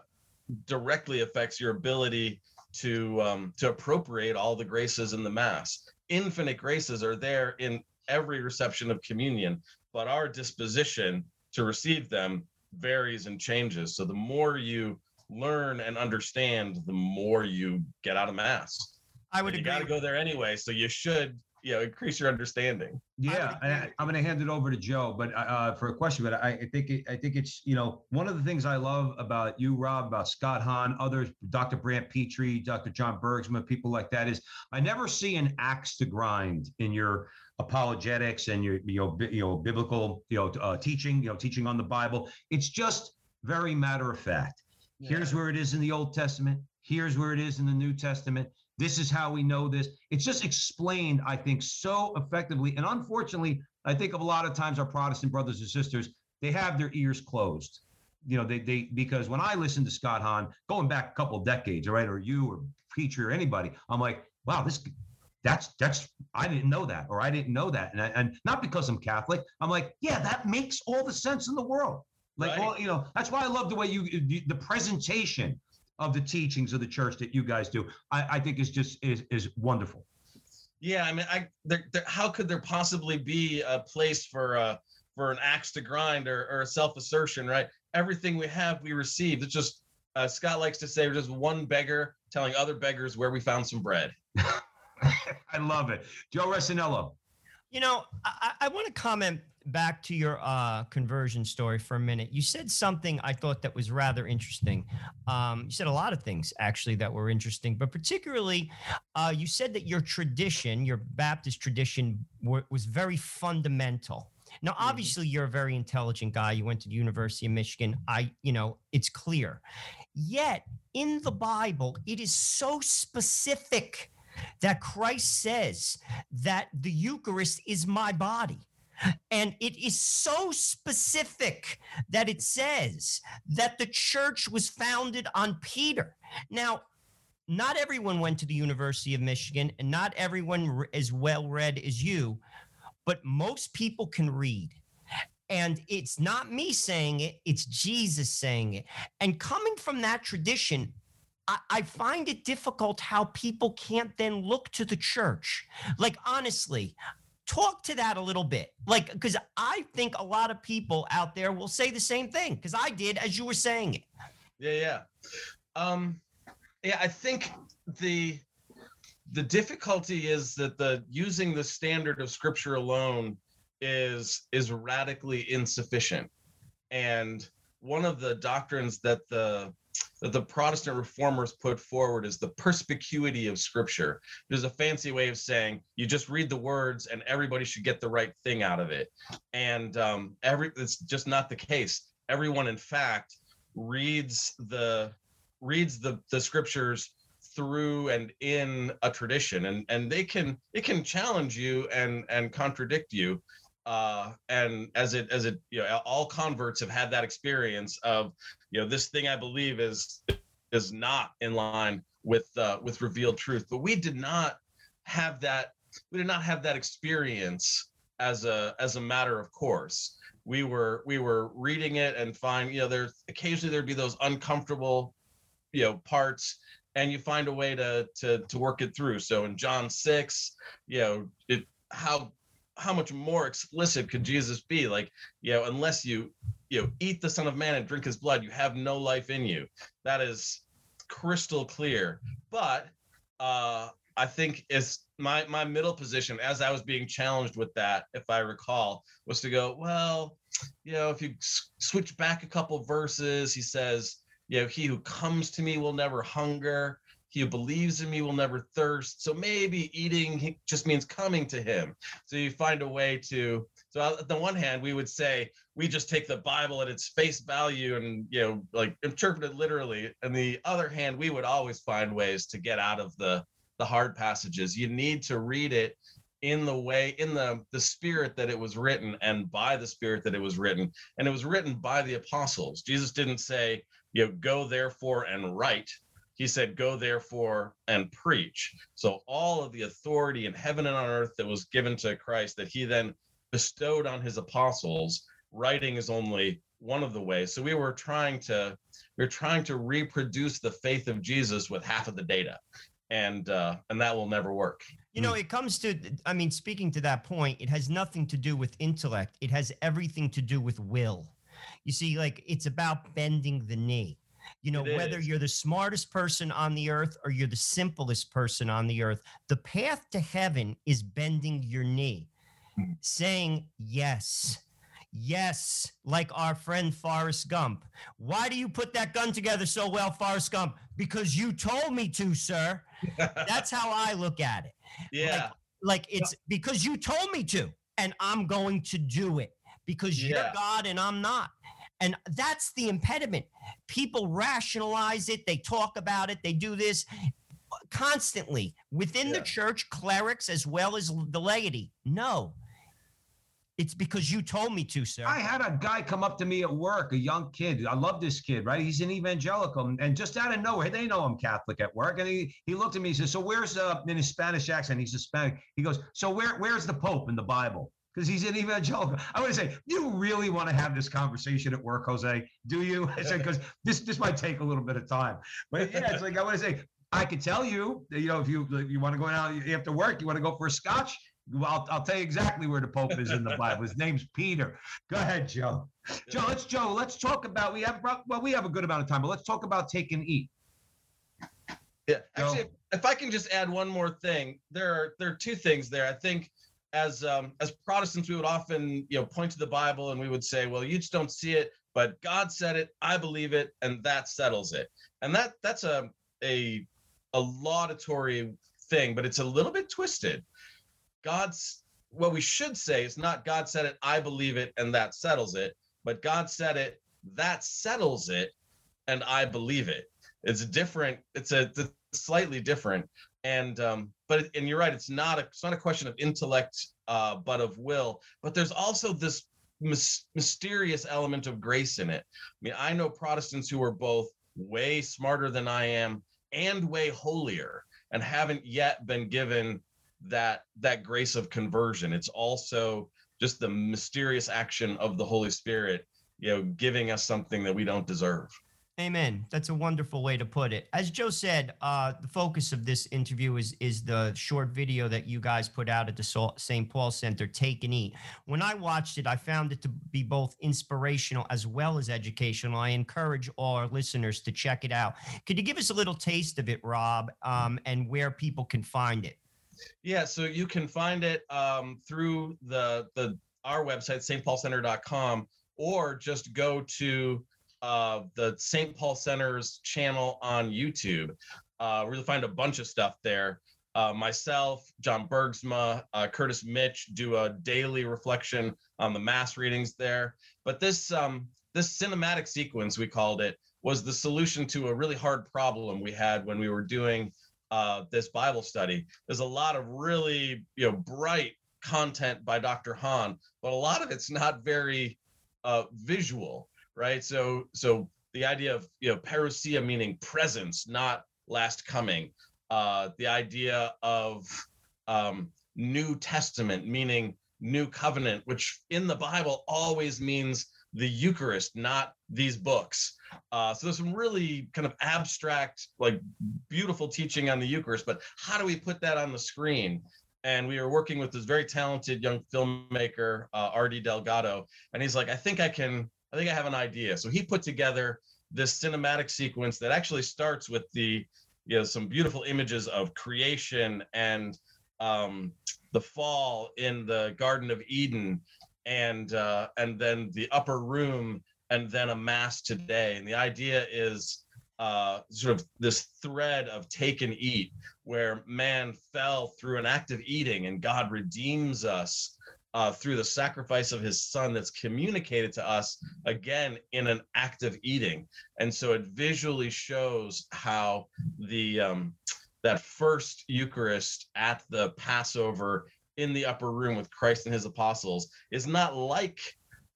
directly affects your ability to um to appropriate all the graces in the mass. Infinite graces are there in every reception of communion but our disposition to receive them varies and changes so the more you learn and understand, the more you get out of mass. I would you agree. got to go there anyway, so you should you know increase your understanding. Yeah, I, am going to hand it over to Joe, but uh, for a question, but I, I think it, I think it's you know one of the things I love about you, Rob, about Scott Hahn, others, Dr. Brant Pitre, Dr. John Bergsma, people like that is I never see an axe to grind in your apologetics and your you know you know biblical you know uh, teaching you know teaching on the Bible. It's just very matter of fact. Here's where it is in the Old Testament. Here's where it is in the New Testament. This is how we know this. It's just explained, I think, so effectively. And unfortunately, I think of a lot of times our Protestant brothers and sisters, they have their ears closed. You know, they they because when I listen to Scott Hahn, going back a couple of decades, right, or you or preacher or anybody, I'm like, wow, this that's that's I didn't know that, or I didn't know that, and I, and not because I'm Catholic. I'm like, yeah, that makes all the sense in the world. Like, Right. well, you know, that's why I love the way you the presentation of the teachings of the church that you guys do. I, I think is just is is wonderful. Yeah, I mean, I there, there, how could there possibly be a place for uh for an axe to grind or, or a self assertion, right? Everything we have, we receive. It's just uh, Scott likes to say, we're just one beggar telling other beggars where we found some bread. I love it, Joe Resinello. You know, I, I want to comment back to your uh, conversion story for a minute. You said something I thought that was rather interesting. Um, you said a lot of things actually that were interesting, but particularly, uh, you said that your tradition, your Baptist tradition, wa- was very fundamental. Now, obviously, you're a very intelligent guy. You went to the University of Michigan. I, you know, it's clear. Yet, in the Bible, it is so specific that Christ says that the Eucharist is my body. And it is so specific that it says that the church was founded on Peter. Now, not everyone went to the University of Michigan, and not everyone is well read as you, but most people can read. And it's not me saying it, it's Jesus saying it. And coming from that tradition, I, I find it difficult how people can't then look to the church. Like, honestly, talk to that a little bit. Like, because I think a lot of people out there will say the same thing, because I did as you were saying it. Yeah, yeah. Um yeah, I think the the difficulty is that the using the standard of scripture alone is is radically insufficient. And one of the doctrines that the that the Protestant reformers put forward is the perspicuity of scripture. There's a fancy way of saying you just read the words and everybody should get the right thing out of it. And um, every it's just not the case. Everyone, in fact, reads the reads the the scriptures through and in a tradition and and they can it can challenge you and and contradict you uh and as it as it you know all converts have had that experience of you know this thing i believe is is not in line with uh with revealed truth. But we did not have that we did not have that experience as a as a matter of course. We were we were reading it and find you know there's occasionally there'd be those uncomfortable you know parts and you find a way to to to work it through. So in john 6 you know it how how much more explicit could jesus be? Like you know unless you you know eat the son of man and drink his blood you have no life in you. That is crystal clear. But uh i think is my my middle position as i was being challenged with that if i recall was to go well you know if you s- switch back a couple verses he says you know he who comes to me will never hunger he who believes in me will never thirst. So maybe eating just means coming to him. So you find a way to. So on the one hand, we would say we just take the Bible at its face value and you know like interpret it literally. And the other hand, we would always find ways to get out of the the hard passages. You need to read it in the way in the the spirit that it was written and by the spirit that it was written and it was written by the apostles jesus didn't say you know go therefore and write he said go therefore and preach so all of the authority in heaven and on earth that was given to christ that he then bestowed on his apostles writing is only one of the ways so we were trying to we we're trying to reproduce the faith of jesus with half of the data and uh and that will never work You know, it comes to, I mean, speaking to that point, it has nothing to do with intellect. It has everything to do with will. You see, like it's about bending the knee. You know, It whether is. you're the smartest person on the earth or you're the simplest person on the earth, the path to heaven is bending your knee, Hmm. saying yes. Yes, like our friend Forrest Gump. Why do you put that gun together so well, Forrest Gump? Because you told me to, sir. That's how I look at it yeah like it's because you told me to and i'm going to do it because you're god and i'm not and that's the impediment people rationalize it they talk about it they do this constantly within the church clerics as well as the laity no it's because you told me to sir I had a guy come up to me at work, a young kid. I love this kid, right? He's an evangelical, and just out of nowhere, they know I'm Catholic at work, and he he looked at me. He says, "So where's uh in his Spanish accent? He's Hispanic. He goes, "So where where's the Pope in the Bible?" Because he's an evangelical. I want to say, "You really want to have this conversation at work, Jose? Do you?" I said, "Because this this might take a little bit of time." But yeah, it's like I want to say, I could tell you, you know, if you if you want to go out after work, you want to go for a scotch. Well, I'll, I'll tell you exactly where the Pope is in the Bible. His name's Peter. Go ahead, Joe. Joe, let's Joe. Let's talk about. We have well, we have a good amount of time, but let's talk about take and eat. Yeah, actually, if, if I can just add one more thing, there are there are two things there. I think as um, as Protestants, we would often you know point to the Bible and we would say, well, you just don't see it, but God said it, I believe it, and that settles it. And that that's a a a laudatory thing, but it's a little bit twisted. God's what we should say is not God said it, I believe it, and that settles it, but God said it, that settles it, and I believe it it's different it's a slightly different. And um but and you're right it's not a it's not a question of intellect uh but of will. But there's also this mys- mysterious element of grace in it. I mean i know protestants who are both way smarter than i am and way holier and haven't yet been given that that grace of conversion. It's also just the mysterious action of the holy spirit you know giving us something that we don't deserve Amen. That's a wonderful way to put it. As Joe said, uh, the focus of this interview is is the short video that you guys put out at the St. Paul Center, Take and Eat. When I watched it, I found it to be both inspirational as well as educational. I encourage all our listeners to check it out. Could you give us a little taste of it, Rob, um, and where people can find it? Yeah, so you can find it um, through the the our website, stpaulcenter.com, or just go to uh, the St. Paul Center's channel on YouTube. Uh, gonna find a bunch of stuff there. Uh, myself, John Bergsma, uh, Curtis Mitch do a daily reflection on the mass readings there. But this um, this cinematic sequence we called it was the solution to a really hard problem we had when we were doing uh, this Bible study. There's a lot of really you know bright content by Dr. Hahn, but a lot of it's not very uh, visual, right? So so the idea of you know parousia meaning presence, not last coming. Uh, the idea of um, New Testament meaning new covenant, which in the Bible always means the Eucharist, not these books. Uh, so there's some really kind of abstract, like beautiful teaching on the Eucharist, but how do we put that on the screen? And we were working with this very talented young filmmaker, uh, RD Delgado, and he's like, I think I can, I think I have an idea. So he put together this cinematic sequence that actually starts with the, you know, some beautiful images of creation and um, the fall in the Garden of Eden, and uh, and then the upper room, and then a mass today. And the idea is uh, sort of this thread of take and eat, where man fell through an act of eating, and God redeems us uh, through the sacrifice of His Son. That's communicated to us again in an act of eating, and so it visually shows how the um, that first Eucharist at the Passover in the upper room with Christ and His apostles is not like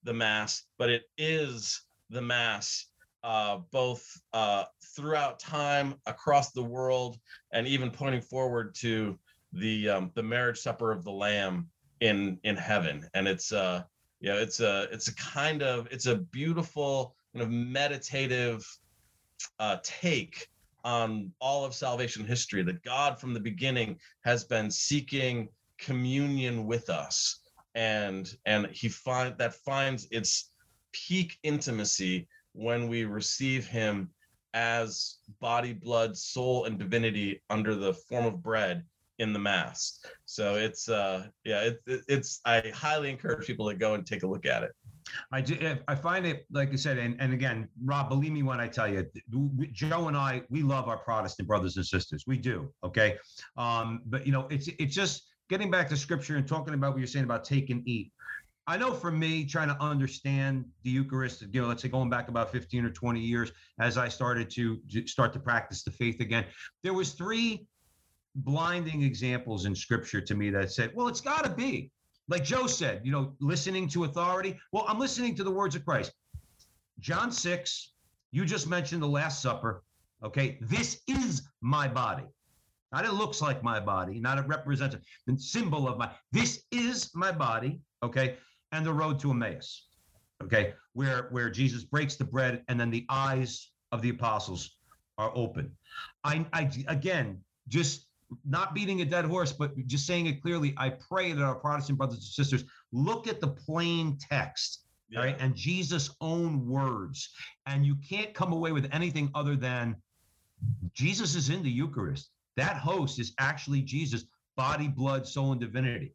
the Mass, but it is the Mass uh, both uh, throughout time across the world and even pointing forward to the um, the marriage supper of the lamb in in heaven. And it's uh yeah it's a it's a kind of it's a beautiful kind of meditative uh take on all of salvation history that god from the beginning has been seeking communion with us. And and he find that finds its peak intimacy when we receive him as body, blood, soul, and divinity under the form of bread in the mass. So it's uh yeah, it, it, it's I highly encourage people to go and take a look at it. I do, I find it like I said, and, and again, Rob, believe me when I tell you, Joe and I, we love our Protestant brothers and sisters. We do, okay. Um, but you know, it's it's just getting back to scripture and talking about what you're saying about take and eat. I know for me, trying to understand the Eucharist, you know, let's say going back about 15 or 20 years, as I started to start to practice the faith again, there was three blinding examples in Scripture to me that said, "Well, it's got to be." Like Joe said, you know, listening to authority. Well, I'm listening to the words of Christ. John 6, you just mentioned the Last Supper. Okay, this is my body. Not it looks like my body, not it represents a symbol of my. This is my body. Okay, and the road to Emmaus, okay, where where Jesus breaks the bread and then the eyes of the apostles are open. I, I again just not beating a dead horse, but just saying it clearly. I pray that our Protestant brothers and sisters look at the plain text. Yeah. Right. And Jesus' own words. And you can't come away with anything other than Jesus is in the Eucharist. That host is actually Jesus, body, blood, soul, and divinity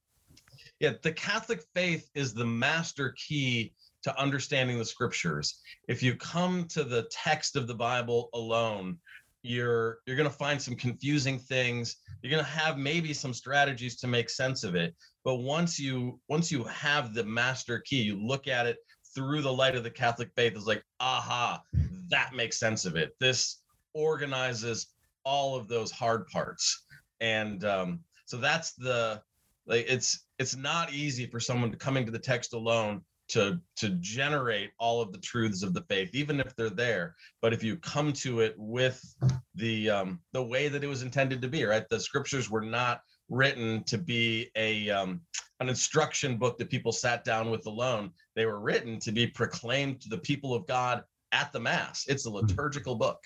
yeah, the Catholic faith is the master key to understanding the scriptures. If you come to the text of the Bible alone, you're you're going to find some confusing things. You're going to have maybe some strategies to make sense of it. But once you once you have the master key, you look at it through the light of the Catholic faith is like, aha, that makes sense of it. This organizes all of those hard parts. And um, so that's the like it's it's not easy for someone to coming to the text alone to to generate all of the truths of the faith even if they're there. But if you come to it with the um the way that it was intended to be right? The scriptures were not written to be a um an instruction book that people sat down with alone. They were written to be proclaimed to the people of god at the mass. It's a hmm. liturgical book.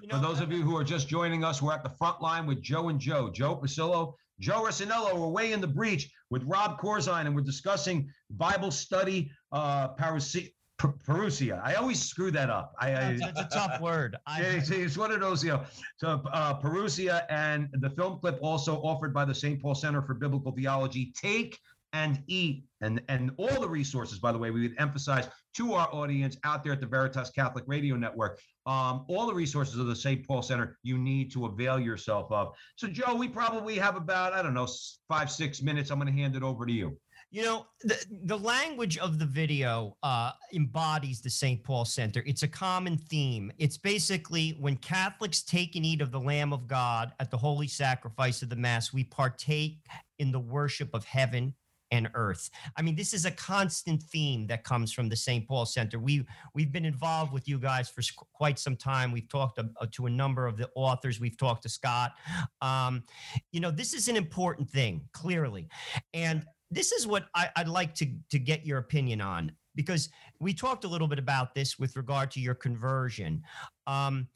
You know, For those of you who are just joining us, we're at the front line with Joe and Joe. Joe Pasillo Joe Resinello, we're way in the breach with Rob Corzine, and we're discussing Bible study uh, parousia. I always screw that up. I, I it's, a tough word. I, it's, it's one of those, you know. So uh, parousia and the film clip also offered by the St. Paul Center for Biblical Theology. Take and eat and and all the resources by the way we would emphasize to our audience out there at the veritas catholic radio network um, all the resources of the st paul center you need to avail yourself of so joe we probably have about i don't know five six minutes i'm going to hand it over to you you know, the, the language of the video uh, embodies the St. Paul Center. It's a common theme. It's basically when Catholics take and eat of the Lamb of God at the holy sacrifice of the Mass, we partake in the worship of heaven and earth. I mean, this is a constant theme that comes from the St. Paul Center. We we've been involved with you guys for quite some time. We've talked to, uh, to a number of the authors. We've talked to Scott. Um, you know, this is an important thing, clearly, and this is what I, would like to to get your opinion on because we talked a little bit about this with regard to your conversion. Um,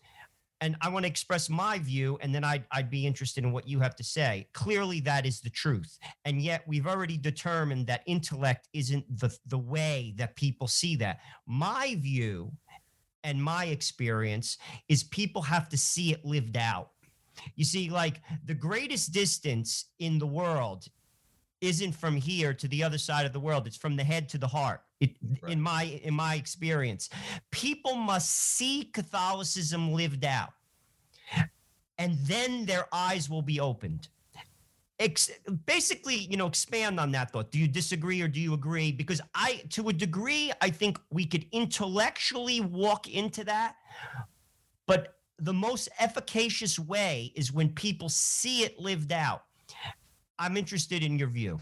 and I want to express my view, and then I'd, I'd be interested in what you have to say. Clearly, that is the truth. And yet, we've already determined that intellect isn't the, the way that people see that. My view and my experience is people have to see it lived out. You see, like the greatest distance in the world isn't from here to the other side of the world. It's from the head to the heart. It, Right. in my in my experience, people must see Catholicism lived out, and then their eyes will be opened. Ex- basically, you know, expand on that thought. Do you disagree or do you agree? Because I, to a degree, I think we could intellectually walk into that, but the most efficacious way is when people see it lived out. I'm interested in your view.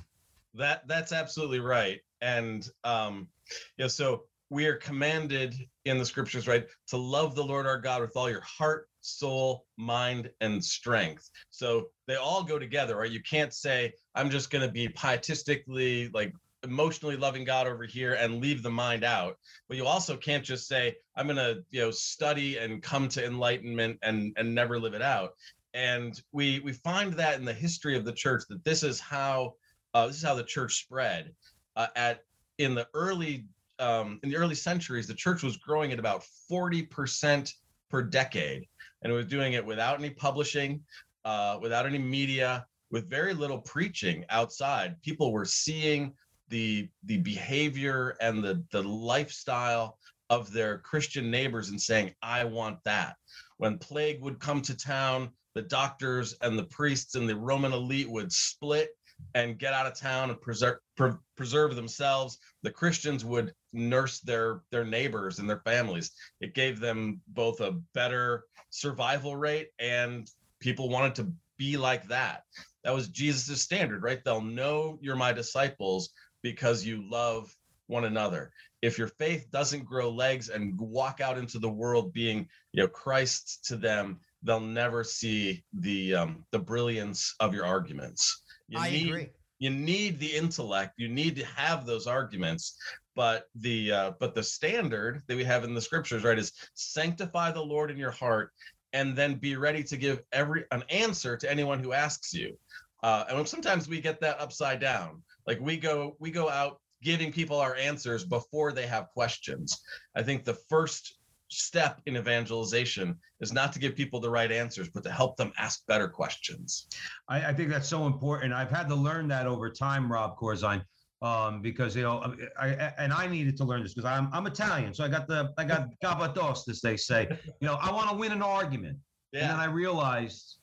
That that's absolutely right. And um, yeah, so we are commanded in the scriptures, right, to love the Lord our God with all your heart, soul, mind, and strength. So they all go together, right? You can't say, I'm just gonna be pietistically like emotionally loving God over here and leave the mind out. But you also can't just say, I'm gonna, you know, study and come to enlightenment and and never live it out. And we we find that in the history of the church that this is how uh, this is how the church spread. Uh, at in the early um, in the early centuries, the church was growing at about forty percent per decade, and it was doing it without any publishing, uh, without any media, with very little preaching outside. People were seeing the the behavior and the the lifestyle of their Christian neighbors and saying, "I want that." When plague would come to town, the doctors and the priests and the Roman elite would split and get out of town and preserve pre- preserve themselves. The Christians would nurse their their neighbors and their families. It gave them both a better survival rate and people wanted to be like that. That was Jesus's standard, right? They'll know you're my disciples because you love one another. If your faith doesn't grow legs and walk out into the world being, you know, Christ to them, they'll never see the um, the brilliance of your arguments. You I need, agree. You need the intellect. You need to have those arguments. But the uh, but the standard that we have in the scriptures, right, is sanctify the Lord in your heart, and then be ready to give every an answer to anyone who asks you. Uh, and sometimes we get that upside down. Like we go we go out giving people our answers before they have questions. I think the first step in evangelization is not to give people the right answers, but to help them ask better questions. I, I think that's so important. I've had to learn that over time, Rob Corzine, um, because you know, I, I and I needed to learn this because I'm I'm Italian, so I got the I got gabados, as they say. You know, I want to win an argument, and then I realized,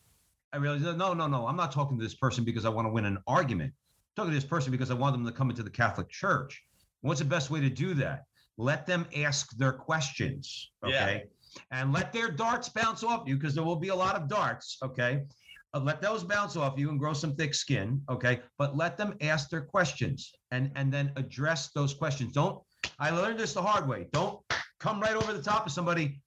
I realized, no, no, no, I'm not talking to this person because I want to win an argument. I'm talking to this person because I want them to come into the Catholic Church. What's the best way to do that? Let them ask their questions, Yeah. okay, and let their darts bounce off you because there will be a lot of darts, okay. Uh, let those bounce off you and grow some thick skin okay? But let them ask their questions and and then address those questions. Don't i learned this the hard way. Don't come right over the top of somebody.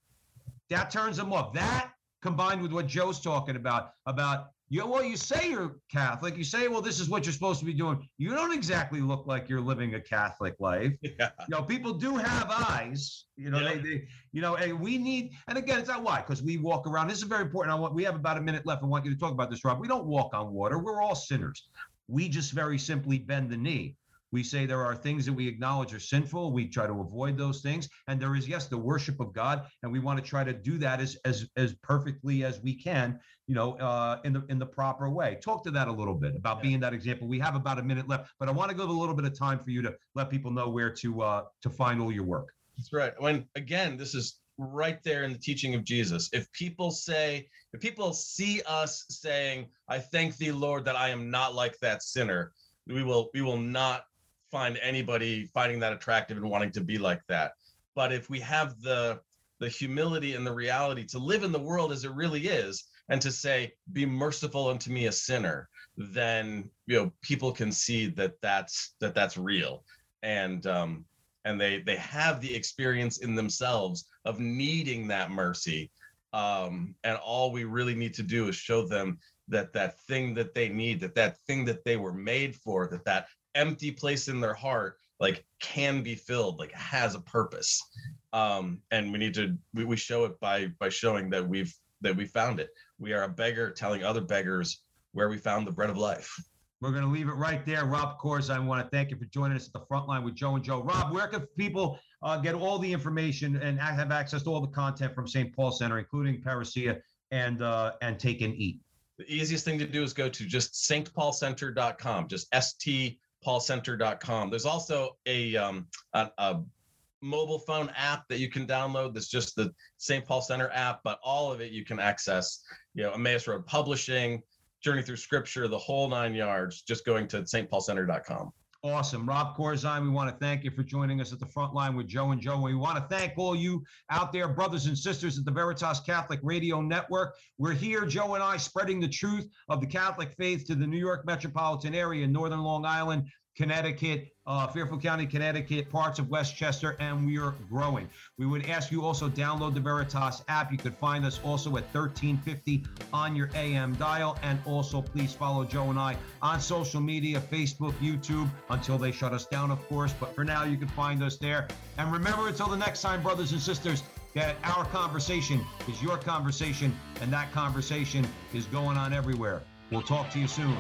That turns them off. That combined with what joe's talking about about you well you say you're catholic. You say well this is what you're supposed to be doing. You don't exactly look like you're living a catholic life. Yeah. you know people do have eyes. You know Yeah. they, they you know and we need and again it's not why? Because we walk around. This is very important. I want we have about a minute left. I want you to talk about this rob. We don't walk on water. We're all sinners. We just very simply bend the knee we say there are things that we acknowledge are sinful. We try to avoid those things. And there is yes the worship of god and we want to try to do that as as as perfectly as we can you know uh in the in the proper way. Talk to that a little bit about being that example. We have about a minute left but i want to give a little bit of time for you to let people know where to uh to find all your work. That's right. When again, this is right there in the teaching of Jesus. If people say, if people see us saying, "I thank thee, Lord, that I am not like that sinner," we will we will not find anybody finding that attractive and wanting to be like that. But if we have the the humility and the reality to live in the world as it really is and to say be merciful unto me a sinner then you know people can see that that's that that's real and um and they they have the experience in themselves of needing that mercy um and all we really need to do is show them that that thing that they need that that thing that they were made for that that empty place in their heart like can be filled like has a purpose um and we need to we, we show it by by showing that we've that we found it we are a beggar telling other beggars where we found the bread of life We're going to leave it right there. Rob Course, I want to thank you for joining us at the front line with Joe and Joe. Rob, where can people uh, get all the information and have access to all the content from St. Paul Center, including Parousia and uh, and Take and Eat? the easiest thing to do is go to just stpaulcenter.com, just stpaulcenter.com. There's also a, um, a, a mobile phone app that you can download that's just the St. Paul Center app, but all of it you can access, you know, Emmaus Road Publishing, Journey Through Scripture, the whole nine yards, just going to stpaulcenter.com. Awesome. Rob Corzine, we want to thank you for joining us at the front line with Joe and Joe. We want to thank all you out there, brothers and sisters at the Veritas Catholic Radio Network. We're here, Joe and I, spreading the truth of the Catholic faith to the New York metropolitan area, Northern Long Island, Connecticut, uh, Fairfield County, Connecticut, parts of Westchester, and we are growing. We would ask you also download the Veritas app. You could find us also at 1350 on your AM dial, and also please follow Joe and I on social media, Facebook, YouTube, until they shut us down, of course. But for now, you can find us there. And remember, until the next time, brothers and sisters, that our conversation is your conversation, and that conversation is going on everywhere. We'll talk to you soon.